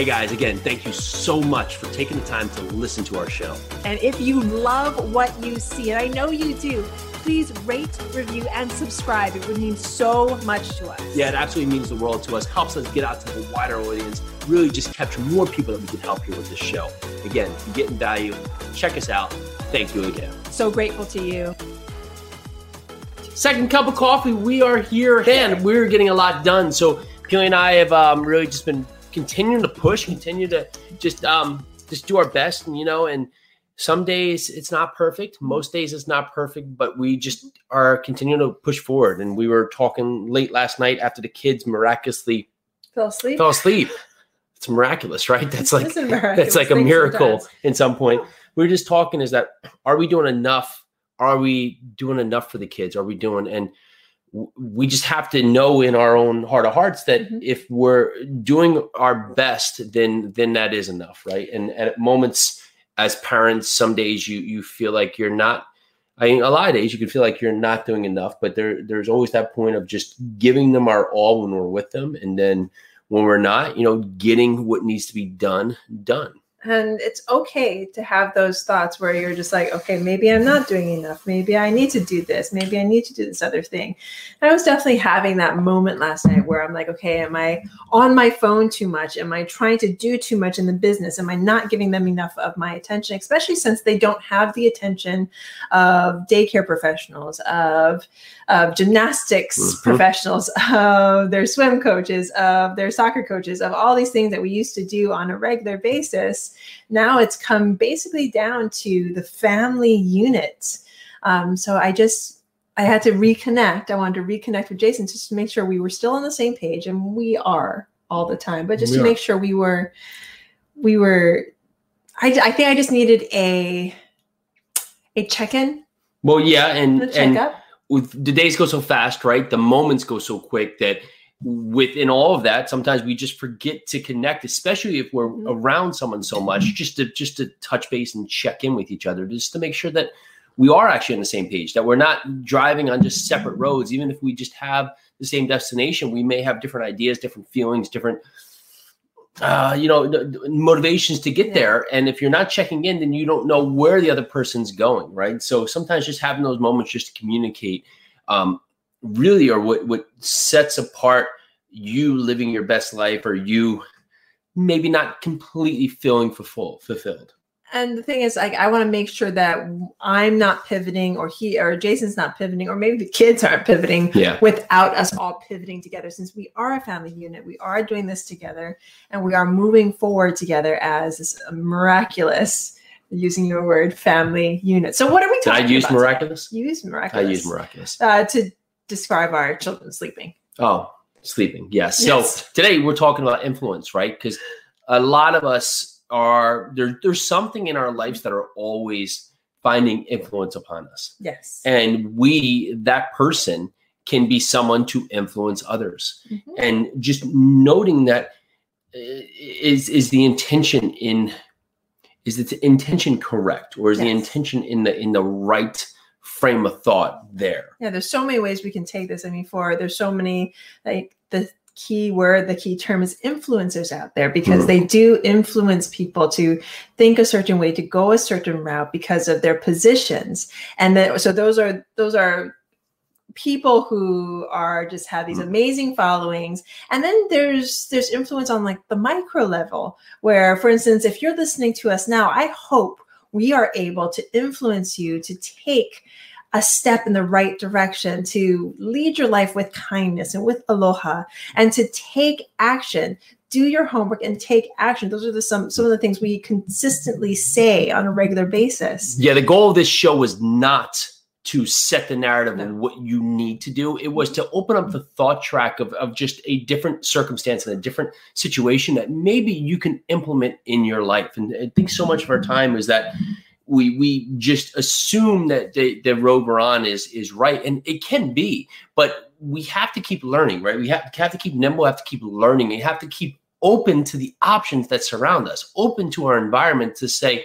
Hey guys, again, thank you so much for taking the time to listen to our show. And if you love what you see, and I know you do, please rate, review, and subscribe. It would mean so much to us. Yeah, it absolutely means the world to us, helps us get out to the wider audience, really just capture more people that we can help here with this show. Again, if you're getting value, check us out. Thank you again. So grateful to you. Second cup of coffee, we are here and we're getting a lot done. So Keely and I have um, really just been continuing to push, continue to just um, just do our best, and you know, and some days it's not perfect, most days it's not perfect, but we just are continuing to push forward. And we were talking late last night after the kids miraculously fell asleep. Fell asleep. It's miraculous, right? That's like that's like a miracle sometimes. in some point. We were just talking is that are we doing enough? Are we doing enough for the kids? Are we doing and we just have to know in our own heart of hearts that Mhm. if we're doing our best, then then that is enough, right? And, and at moments as parents, some days you you feel like you're not. I mean, a lot of days you can feel like you're not doing enough, but there there's always that point of just giving them our all when we're with them, and then when we're not, you know, getting what needs to be done done. And it's okay to have those thoughts where you're just like, okay, maybe I'm not doing enough. Maybe I need to do this. Maybe I need to do this other thing. And I was definitely having that moment last night where I'm like, okay, am I on my phone too much? Am I trying to do too much in the business? Am I not giving them enough of my attention, especially since they don't have the attention of daycare professionals, of, of gymnastics Mhm. professionals, of their swim coaches, of their soccer coaches, of all these things that we used to do on a regular basis now it's come basically down to the family unit. Um, so I just I had to reconnect. I wanted to reconnect with Jason just to make sure we were still on the same page, and we are all the time. But just We to are. make sure we were we were. I, I think I just needed a a check in, Well, yeah, and and with the days go so fast, right? The moments go so quick that within all of that, sometimes we just forget to connect, especially if we're Mhm. around someone so much, just to just to touch base and check in with each other, just to make sure that we are actually on the same page, that we're not driving on just separate roads. Even if we just have the same destination, we may have different ideas, different feelings, different uh, you know, motivations to get Yeah. there. And if you're not checking in, then you don't know where the other person's going, right? So sometimes just having those moments just to communicate um, really are what what sets apart you living your best life or you maybe not completely feeling fulfill, fulfilled. And the thing is, like, I want to make sure that I'm not pivoting, or he or Jason's not pivoting, or maybe the kids aren't pivoting Yeah. without us all pivoting together. Since we are a family unit, we are doing this together, and we are moving forward together as this miraculous, using your word, family unit. So, what are we talking Did I use about? miraculous? You use miraculous I use miraculous. uh, to describe our children sleeping. Oh, sleeping. Yes. So today we're talking about influence, right? Because a lot of us are there. There's something in our lives that are always finding influence upon us, Yes. and we, that person, can be someone to influence others. Mhm. And just noting that uh, is is the intention in is the intention correct, or is the intention in the in the right frame of thought there? Yeah, there's so many ways we can take this. I mean, for there's so many like the key word, the key term is influencers out there because Mhm. they do influence people to think a certain way, to go a certain route because of their positions. And then so those are those are people who are just have these Mhm. amazing followings and then there's there's influence on like the micro level where for instance if you're listening to us now i hope we are able to influence you to take a step in the right direction to lead your life with kindness and with aloha and to take action. Do your homework and take action. Those are the some some of the things we consistently say on a regular basis. Yeah, the goal of this show was not to set the narrative of what you need to do. It was to open up the thought track of, of just a different circumstance and a different situation that maybe you can implement in your life. And I think so much of our time is that we we just assume that the, the road we're on is is right. And it can be, but we have to keep learning, right? We have, have to keep nimble, have to keep learning, we have to keep open to the options that surround us, open to our environment to say,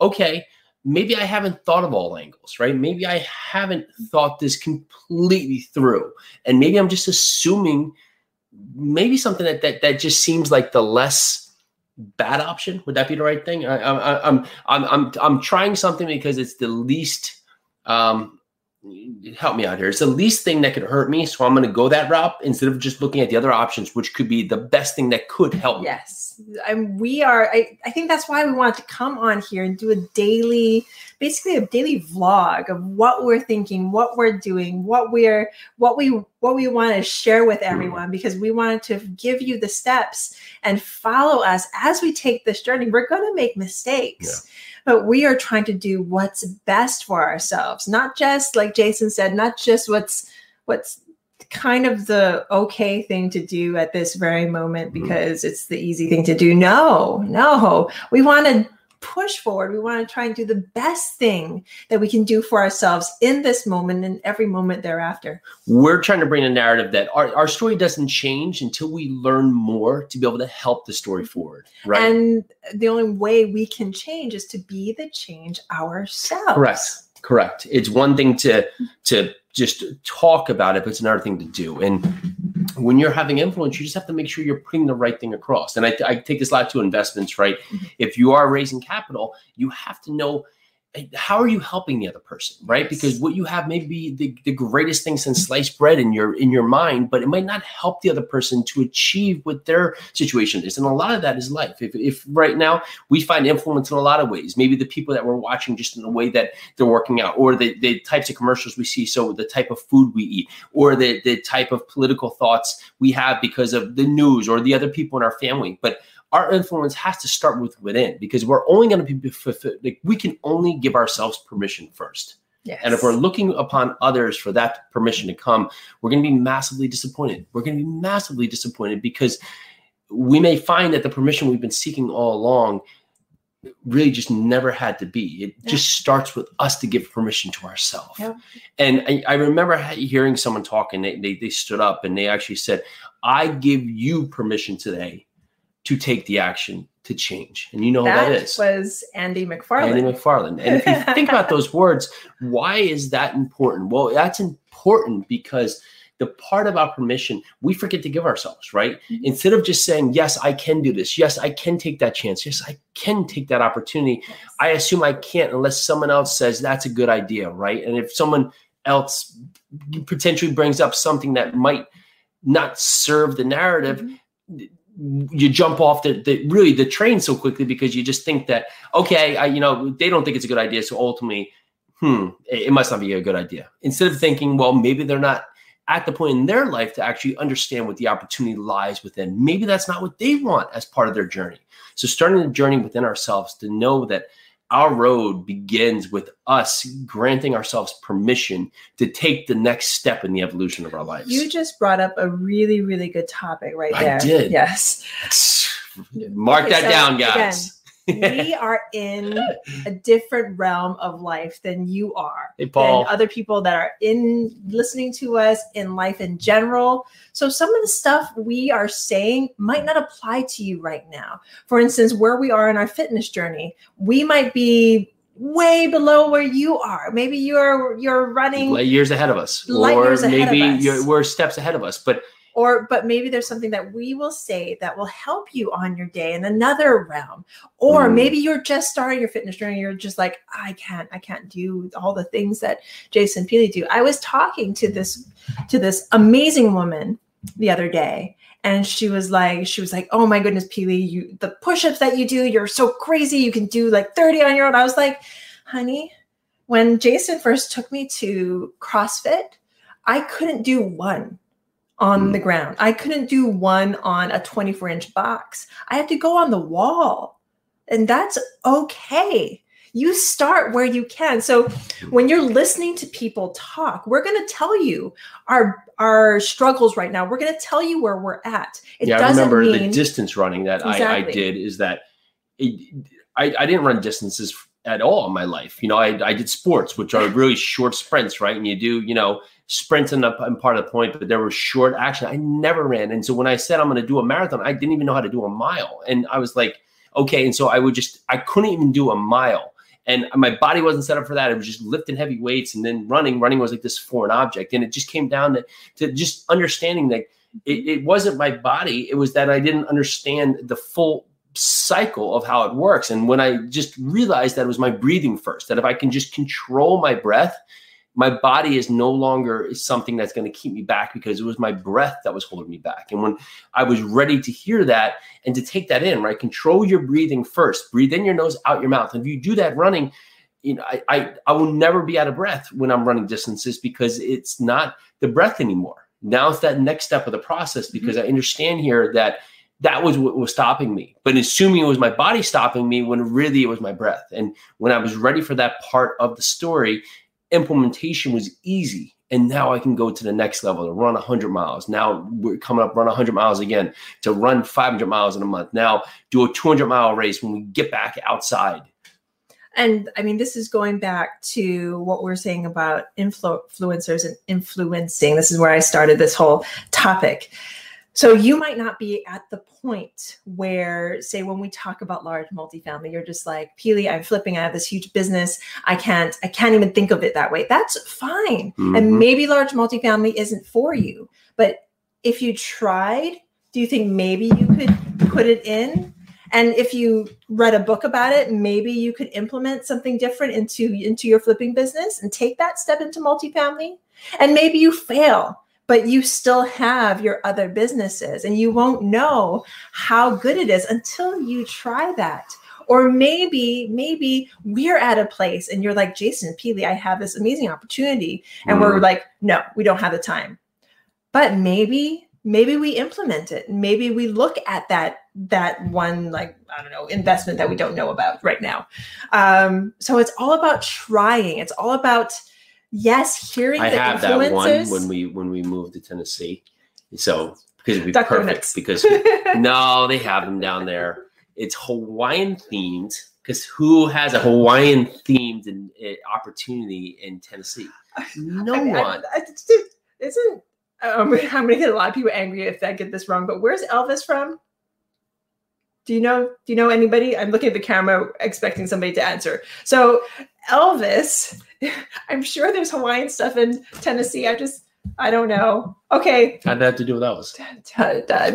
okay, maybe I haven't thought of all angles, right? Maybe I haven't thought this completely through. And maybe I'm just assuming maybe something that that, that just seems like the less bad option. Would that be the right thing? I, I, I'm I'm I'm I'm trying something because it's the least. Um, help me out here. It's the least thing that could hurt me, so I'm going to go that route instead of just looking at the other options, which could be the best thing that could help. Yes and we are I, I think that's why we wanted to come on here and do a daily basically a daily vlog of what we're thinking what we're doing what we're what we what we want to share with everyone because we wanted to give you the steps and follow us as we take this journey we're going to make mistakes yeah but we are trying to do what's best for ourselves not just like jason said not just what's what's kind of the okay thing to do at this very moment mm-hmm. because mm-hmm. it's the easy thing to do. No, no. We want to push forward. We want to try and do the best thing that we can do for ourselves in this moment and every moment thereafter. We're trying to bring a narrative that our, our story doesn't change until we learn more to be able to help the story forward. Right. And the only way we can change is to be the change ourselves. Correct. Correct. It's one thing to to just talk about it, but it's another thing to do. And when you're having influence, you just have to make sure you're putting the right thing across. And I, I take this a lot to investments, right? Mm-hmm. If you are raising capital, you have to know how are you helping the other person right? Because what you have may be the, the greatest thing since sliced bread in your in your mind but it might not help the other person to achieve what their situation is. And a lot of that is life. If, if right now we find influence in a lot of ways maybe the people that we're watching just in the way that they're working out or the, the types of commercials we see so the type of food we eat or the, the type of political thoughts we have because of the news or the other people in our family. But our influence has to start with within because we're only going to be like we can only give ourselves permission first. Yes. And if we're looking upon others for that permission to come, we're going to be massively disappointed. We're going to be massively disappointed because we may find that the permission we've been seeking all along really just never had to be. It yeah. just starts with us to give permission to ourselves. Yeah. And I, I, remember hearing someone talk and they, they, they stood up and they actually said, I give you permission today to take the action to change. And you know that, that is. was Andy McFarland. Andy McFarland. And if you think about those words, why is that important? Well, that's important because the part about permission we forget to give ourselves, right? Mm-hmm. Instead of just saying, Yes, I can do this. Yes, I can take that chance. Yes, I can take that opportunity. Yes. I assume I can't unless someone else says that's a good idea, right? And if someone else potentially brings up something that might not serve the narrative, mm-hmm you jump off the, the really the train so quickly because you just think that okay I, you know they don't think it's a good idea. So ultimately hmm it, it must not be a good idea. Instead of thinking well maybe they're not at the point in their life to actually understand what the opportunity lies within. Maybe that's not what they want as part of their journey. So starting the journey within ourselves to know that our road begins with us granting ourselves permission to take the next step in the evolution of our lives. You just brought up a really, really good topic right there. I did. Yes. Mark okay, that so down, guys. Again, we are in a different realm of life than you are. Hey, Paul. Than other people that are in listening to us in life in general. So some of the stuff we are saying might not apply to you right now. For instance, where we are in our fitness journey, we might be way below where you are. Maybe you're you're running years ahead of us, or maybe us. we're steps ahead of us. But or but maybe there's something that we will say that will help you on your day in another realm. Or mm. maybe you're just starting your fitness journey you're just like i can't i can't do all the things that jason peely do. I was talking to this to this amazing woman the other day and she was like she was like oh my goodness peely you the push-ups that you do you're so crazy you can do like 30 on your own. I was like honey when jason first took me to crossfit i couldn't do one on mm. the ground. I couldn't do one on a 24 inch box. I had to go on the wall. And that's okay. You start where you can. So when you're listening to people talk, we're going to tell you our our struggles right now. We're going to tell you where we're at. It yeah, I remember mean, the distance running that exactly. I, I, did is that it, I, I didn't run distances at all in my life. You know, I, I did sports, which are really short sprints, right? And you do, you know, sprinting up and part of the point, but there was short action. I never ran. And so when I said I'm going to do a marathon, I didn't even know how to do a mile. And I was like, okay. And so I would just, I couldn't even do a mile. And my body wasn't set up for that. It was just lifting heavy weights and then running. Running was like this foreign object. And it just came down to, to just understanding that it, it wasn't my body. It was that I didn't understand the full cycle of how it works. And when I just realized that it was my breathing first, that if I can just control my breath, my body is no longer something that's going to keep me back because it was my breath that was holding me back. And when I was ready to hear that and to take that in, right, control your breathing first. Breathe in your nose, out your mouth. And if you do that running, you know, I, I I will never be out of breath when I'm running distances because it's not the breath anymore. Now it's that next step of the process because mm-hmm. I understand here that that was what was stopping me. But assuming it was my body stopping me when really it was my breath. And when I was ready for that part of the story, implementation was easy. And now I can go to the next level to run 100 miles. Now we're coming up, run 100 miles again, to run 500 miles in a month. Now do a 200 mile race when we get back outside. And I mean, this is going back to what we're saying about influ- influencers and influencing. This is where I started this whole topic so you might not be at the point where, say, when we talk about large multifamily, you're just like, Peely, I'm flipping. I have this huge business. I can't, I can't even think of it that way. That's fine. Mm-hmm. And maybe large multifamily isn't for you. But if you tried, do you think maybe you could put it in? And if you read a book about it, maybe you could implement something different into, into your flipping business and take that step into multifamily. And maybe you fail but you still have your other businesses and you won't know how good it is until you try that. Or maybe maybe we're at a place and you're like jason peely i have this amazing opportunity and mm. we're like no we don't have the time. But maybe maybe we implement it. Maybe we look at that that one like i don't know investment that we don't know about right now. Um, so it's all about trying. It's all about yes, hearing I have that one when we when we moved to Tennessee. So because it'd be Duck perfect because no, they have them down there. It's Hawaiian themed because who has a Hawaiian themed in, uh, opportunity in Tennessee? No I mean, one. I, I, isn't um, I'm going to get a lot of people angry if I get this wrong. But where's Elvis from? Do you know? Do you know anybody? I'm looking at the camera, expecting somebody to answer. So Elvis, I'm sure there's Hawaiian stuff in Tennessee. I just, I don't know. Okay. How'd that have to do with Elvis?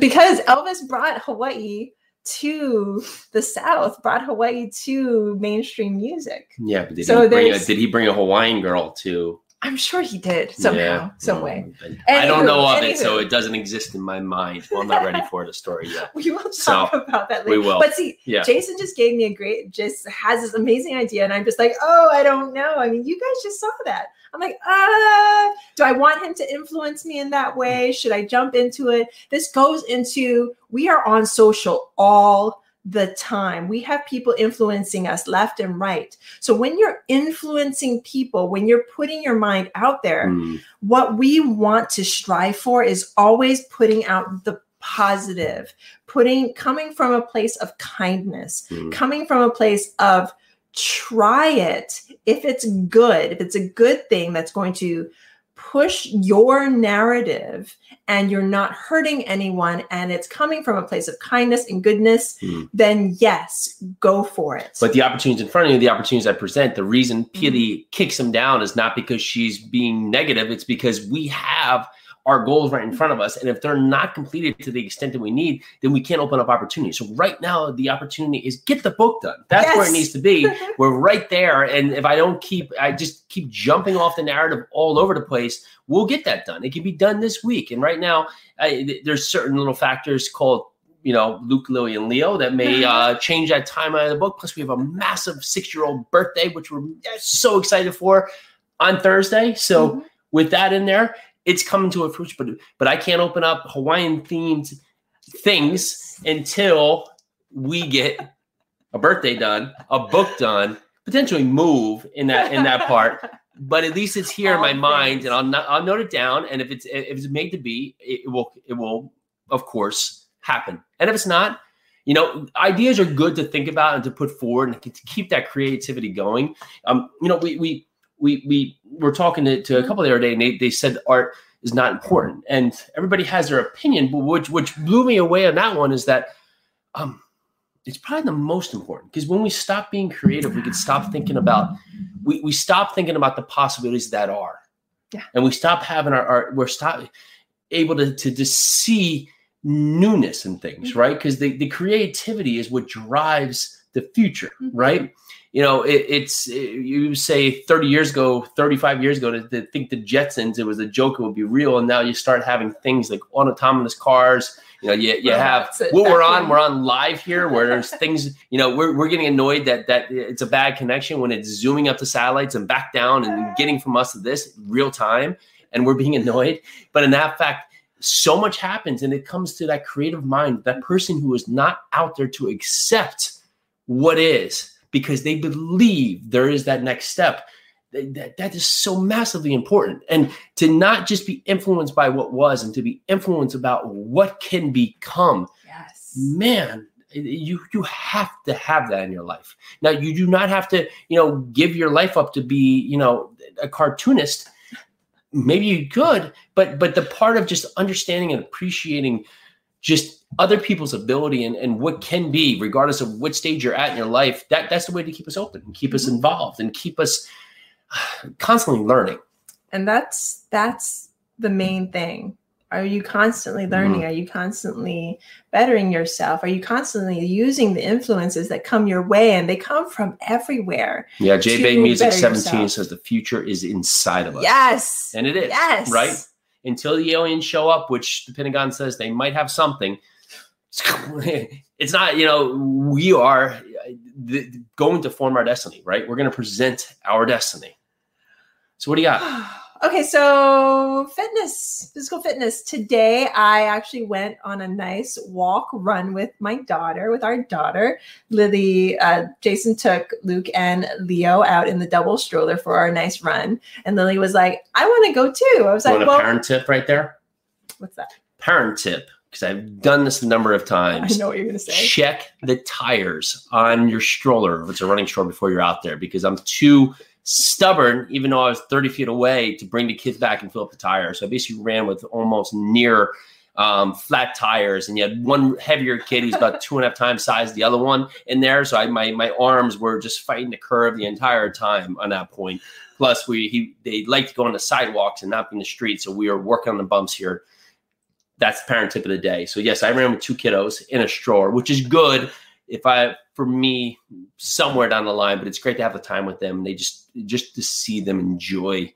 Because Elvis brought Hawaii to the South, brought Hawaii to mainstream music. Yeah, but did, so he, bring a, did he bring a Hawaiian girl to I'm sure he did somehow, yeah, some way. I don't know of anywho. it, so it doesn't exist in my mind. Well, I'm not ready for the story yet. we will talk so, about that later. We will. But see, yeah. Jason just gave me a great, just has this amazing idea, and I'm just like, oh, I don't know. I mean, you guys just saw that. I'm like, ah, do I want him to influence me in that way? Should I jump into it? This goes into we are on social all the time. We have people influencing us left and right. So when you're influencing people, when you're putting your mind out there, mm. what we want to strive for is always putting out the positive, putting coming from a place of kindness, mm. coming from a place of try it. If it's good, if it's a good thing that's going to push your narrative and you're not hurting anyone and it's coming from a place of kindness and goodness, mm. then yes, go for it. But the opportunities in front of you, the opportunities I present, the reason Peely mm. kicks them down is not because she's being negative, it's because we have our goals right in front of us. And if they're not completed to the extent that we need, then we can't open up opportunities. So right now, the opportunity is get the book done. That's yes. where it needs to be. We're right there. And if I don't keep, I just keep jumping off the narrative all over the place, we'll get that done. It can be done this week. And right now, I, there's certain little factors called you know, Luke, Lily, and Leo that may uh, change that timeline of the book. Plus, we have a massive six year old birthday, which we're so excited for on Thursday. So, mm-hmm. with that in there, it's coming to a fruition, but but I can't open up Hawaiian themed things until we get a birthday done, a book done, potentially move in that in that part. But at least it's here All in my things. mind, and I'll not, I'll note it down. And if it's if it's made to be, it will it will of course happen. And if it's not, you know, ideas are good to think about and to put forward and to keep that creativity going. Um, you know, we we we we were talking to, to a mm-hmm. couple the other day, and they, they said art is not important, and everybody has their opinion. But which which blew me away on that one is that um, it's probably the most important because when we stop being creative, we can stop thinking about we we stop thinking about the possibilities that are, yeah, and we stop having our, our we're stop able to to just see newness in things, Mhm. right? Because the, the creativity is what drives the future, Mhm. right? You know, it, it's you say 30 years ago, 35 years ago, to, to think the Jetsons, it was a joke, it would be real. And now you start having things like autonomous cars. You know, you, you have what we're on, we're on live here where there's things, you know, we're, we're getting annoyed that that it's a bad connection when it's zooming up the satellites and back down and getting from us to this real time. And we're being annoyed. But in that fact, so much happens and it comes to that creative mind, that person who is not out there to accept what is because they believe there is that next step. That, that, is so massively important. And to not just be influenced by what was and to be influenced about what can become Yes. man you you have to have that in your life now you do not have to you know give your life up to be you know a cartoonist maybe you could but but the part of just understanding and appreciating just other people's ability and, and what can be regardless of what stage you're at in your life that that's the way to keep us open and keep us mm-hmm. involved and keep us uh, constantly learning. And that's that's the main thing. Are you constantly mm-hmm. learning? Are you constantly bettering yourself? Are you constantly using the influences that come your way and they come from everywhere yeah j To music 17 yourself. says the future is inside of us. Yes. And it is yes. right until the aliens show up, which the Pentagon says they might have something. It's not, you know, we are uh, going to form our destiny, right? We're going to present our destiny. So, what do you got? Okay so fitness physical fitness. Today i actually went on a nice walk run with my daughter with our daughter lily. Uh, jason took luke and leo out in the double stroller for our nice run. And lily was like i want to go too. I was Want like a well parent tip right there? what's that? Parent tip, because I've done this a number of times. i know what you're gonna say. Check the tires on your stroller if it's a running stroller before you're out there, because I'm too stubborn, even though I was 30 feet away, to bring the kids back and fill up the tire. So I basically ran with almost near um, flat tires, and you had one heavier kid who's about two and a half times size the other one in there. So I, my my arms were just fighting the curve the entire time on that point. Plus, we he they like to go on the sidewalks and not be in the street, so we were working on the bumps here. That's the parent tip of the day. So yes, I ran with two kiddos in a stroller, which is good if I for me somewhere down the line, but it's great to have the time with them. They just just to see them enjoy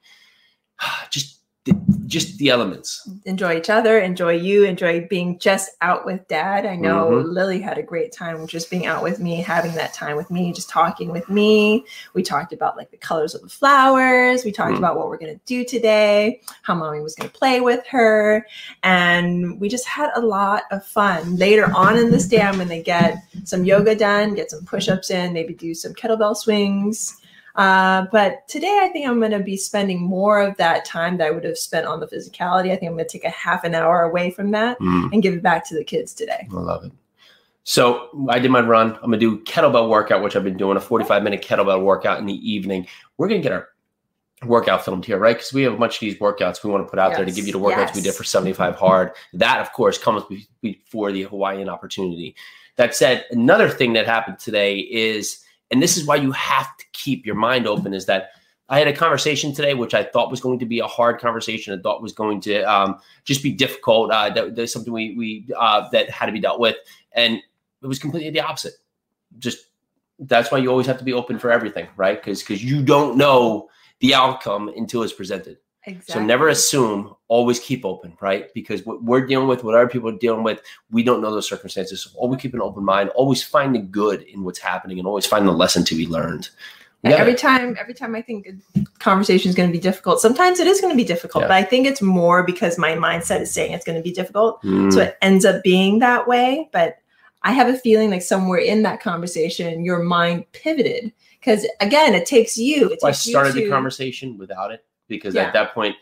just the, just the elements. enjoy each other enjoy you enjoy being just out with dad i know Mhm. lily had a great time just being out with me having that time with me just talking with me we talked about like the colors of the flowers we talked Mm. about what we're going to do today how mommy was going to play with her and we just had a lot of fun later on in this day i'm going to get some yoga done get some push-ups in maybe do some kettlebell swings uh, but today, I think I'm going to be spending more of that time that I would have spent on the physicality. I think I'm going to take a half an hour away from that Mm, and give it back to the kids today. I love it. So I did my run. I'm gonna do kettlebell workout, which I've been doing a 45 minute kettlebell workout in the evening. We're gonna get our workout filmed here, right? Because we have a bunch of these workouts we want to put out there to give you the workouts we did for 75 hard. That, of course, comes before the Hawaiian opportunity. That said, another thing that happened today is, and this is why you have to keep your mind open, is that I had a conversation today, which I thought was going to be a hard conversation. I thought was going to um, just be difficult. Uh, that, that's something we we uh, that had to be dealt with, and it was completely the opposite. Just that's why you always have to be open for everything, right? Because because you don't know the outcome until it's presented. Exactly. So never assume. Always keep open, right? Because what we're dealing with, what other people are dealing with, we don't know those circumstances. So always keep an open mind. Always find the good in what's happening, and always find the lesson to be learned. Yeah. Every time, every time I think a conversation is going to be difficult. Sometimes it is going to be difficult, Yeah. but I think it's more because my mindset is saying it's going to be difficult. Mm, So it ends up being that way. But I have a feeling like somewhere in that conversation, your mind pivoted because again, it takes you. It I takes you started the conversation without it because Yeah. at that point,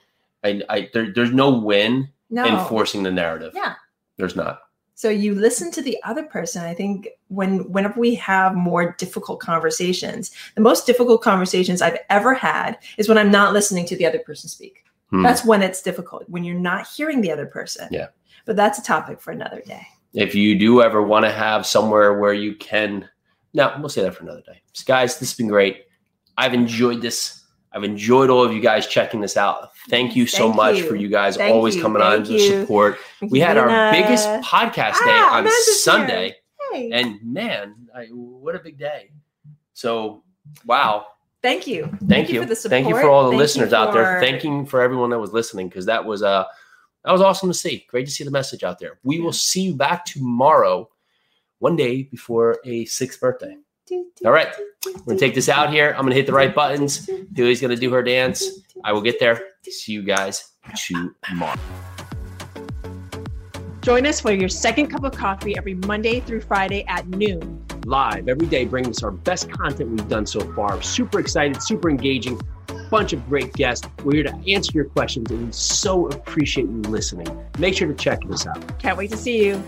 I, I there, there's no win No. enforcing the narrative. Yeah. There's not. So you listen to the other person. I think when whenever we have more difficult conversations, the most difficult conversations I've ever had is when I'm not listening to the other person speak. Hmm. That's when it's difficult when you're not hearing the other person. Yeah. But that's a topic for another day. if you do ever want to have somewhere where you can no we'll say that for another day So guys this has been great i've enjoyed this I've enjoyed all of you guys checking this out. Thank you so Thank much you. for you guys Thank always you. coming on to support. Thank We had our biggest podcast day Ah, on Amanda's. Sunday, Hey. and man, I, what a big day! So, wow. Thank you. Thank, you. for the support. Thank you for all the Thank listeners out there. Thanking for everyone that was listening because that was uh that was awesome to see. Great to see the message out there. We will see you back tomorrow, one day before a sixth birthday. All right, we're gonna take this out here. I'm gonna hit the right buttons. Dewey's gonna do her dance. I will get there. See you guys tomorrow. Join us for your second cup of coffee every Monday through Friday at noon. Live every day, bringing us our best content we've done so far. Super excited, super engaging. Bunch of great guests. We're here to answer your questions, and we so appreciate you listening. Make sure to check this out. Can't wait to see you.